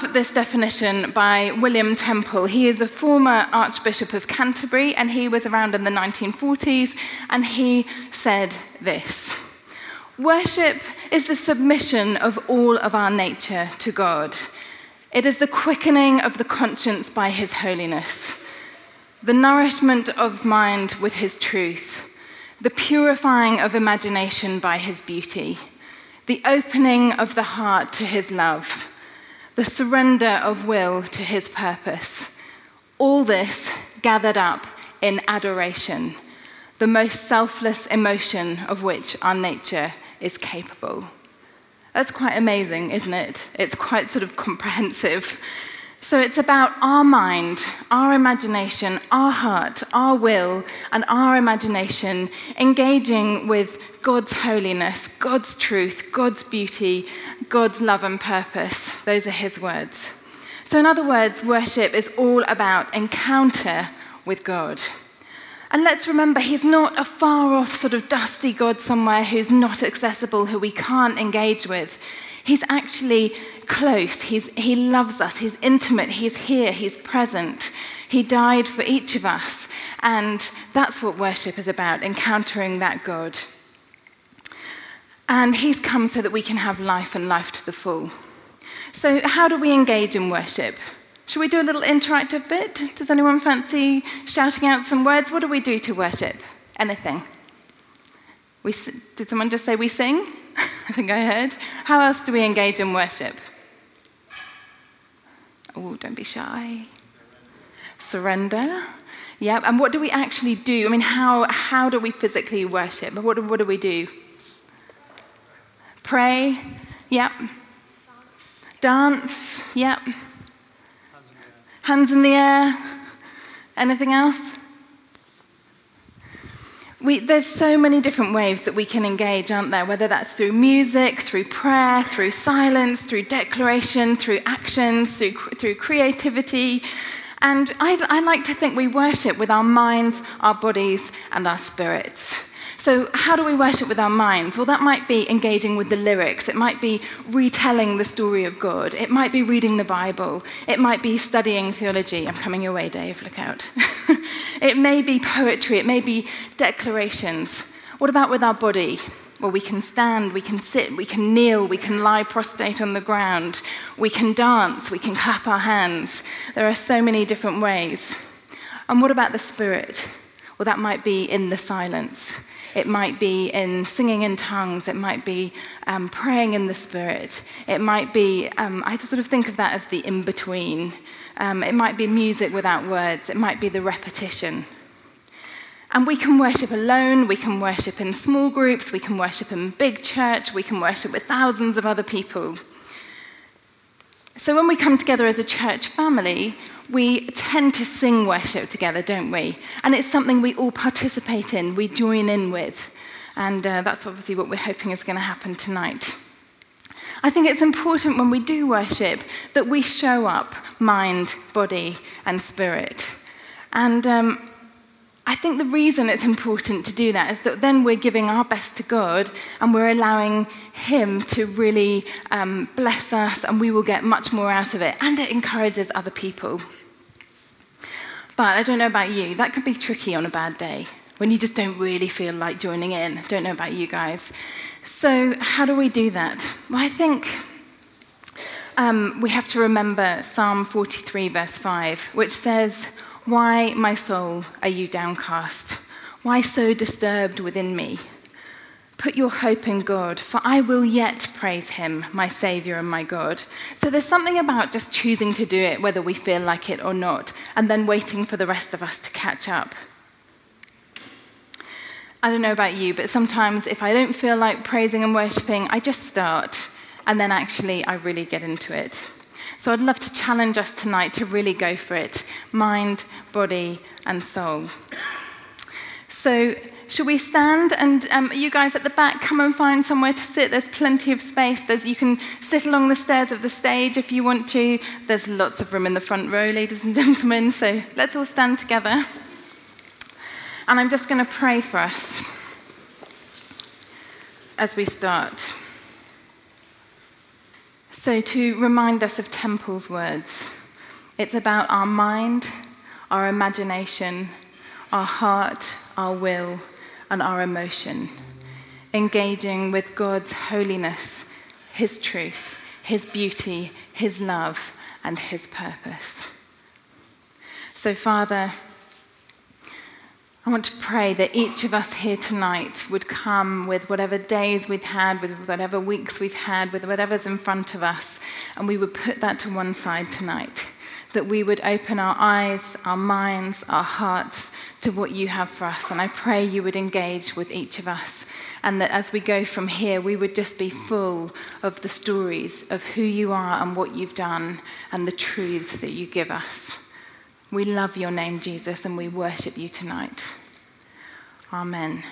this definition by William Temple. He is a former Archbishop of Canterbury and he was around in the 1940s and he said this Worship is the submission of all of our nature to God. It is the quickening of the conscience by His holiness, the nourishment of mind with His truth, the purifying of imagination by His beauty, the opening of the heart to His love, the surrender of will to His purpose. All this gathered up in adoration, the most selfless emotion of which our nature is capable. That's quite amazing, isn't it? It's quite sort of comprehensive. So it's about our mind, our imagination, our heart, our will, and our imagination engaging with God's holiness, God's truth, God's beauty, God's love and purpose. Those are his words. So, in other words, worship is all about encounter with God. And let's remember, he's not a far off, sort of dusty God somewhere who's not accessible, who we can't engage with. He's actually close. He's, he loves us. He's intimate. He's here. He's present. He died for each of us. And that's what worship is about encountering that God. And he's come so that we can have life and life to the full. So, how do we engage in worship? Should we do a little interactive bit? Does anyone fancy shouting out some words? What do we do to worship? Anything? We, did someone just say we sing? I think I heard. How else do we engage in worship? Oh, don't be shy. Surrender. Yeah, and what do we actually do? I mean, how, how do we physically worship? What, what do we do? Pray. Yep. Dance. Yep. Hands in the air? Anything else? We, there's so many different ways that we can engage, aren't there? Whether that's through music, through prayer, through silence, through declaration, through actions, through, through creativity. And I, I like to think we worship with our minds, our bodies, and our spirits. So, how do we worship with our minds? Well, that might be engaging with the lyrics. It might be retelling the story of God. It might be reading the Bible. It might be studying theology. I'm coming your way, Dave, look out. it may be poetry. It may be declarations. What about with our body? Well, we can stand, we can sit, we can kneel, we can lie prostrate on the ground, we can dance, we can clap our hands. There are so many different ways. And what about the spirit? Well, that might be in the silence. It might be in singing in tongues. It might be um, praying in the Spirit. It might be, um, I sort of think of that as the in between. Um, it might be music without words. It might be the repetition. And we can worship alone, we can worship in small groups, we can worship in big church, we can worship with thousands of other people. So when we come together as a church family, we tend to sing worship together, don't we? And it's something we all participate in, we join in with. And uh, that's obviously what we're hoping is going to happen tonight. I think it's important when we do worship that we show up mind, body, and spirit. And um, I think the reason it's important to do that is that then we're giving our best to God and we're allowing Him to really um, bless us and we will get much more out of it. And it encourages other people. But I don't know about you, that could be tricky on a bad day when you just don't really feel like joining in. Don't know about you guys. So, how do we do that? Well, I think um, we have to remember Psalm 43, verse 5, which says, why, my soul, are you downcast? Why so disturbed within me? Put your hope in God, for I will yet praise him, my Saviour and my God. So there's something about just choosing to do it, whether we feel like it or not, and then waiting for the rest of us to catch up. I don't know about you, but sometimes if I don't feel like praising and worshipping, I just start, and then actually I really get into it. So I'd love to challenge us tonight to really go for it mind, body, and soul. So, should we stand? And um, you guys at the back, come and find somewhere to sit. There's plenty of space. There's, you can sit along the stairs of the stage if you want to. There's lots of room in the front row, ladies and gentlemen. So let's all stand together. And I'm just going to pray for us as we start. So, to remind us of Temple's words, it's about our mind, our imagination, our heart, our will, and our emotion, engaging with God's holiness, His truth, His beauty, His love, and His purpose. So, Father, I want to pray that each of us here tonight would come with whatever days we've had, with whatever weeks we've had, with whatever's in front of us, and we would put that to one side tonight. That we would open our eyes, our minds, our hearts to what you have for us. And I pray you would engage with each of us. And that as we go from here, we would just be full of the stories of who you are and what you've done and the truths that you give us. We love your name, Jesus, and we worship you tonight. Amen.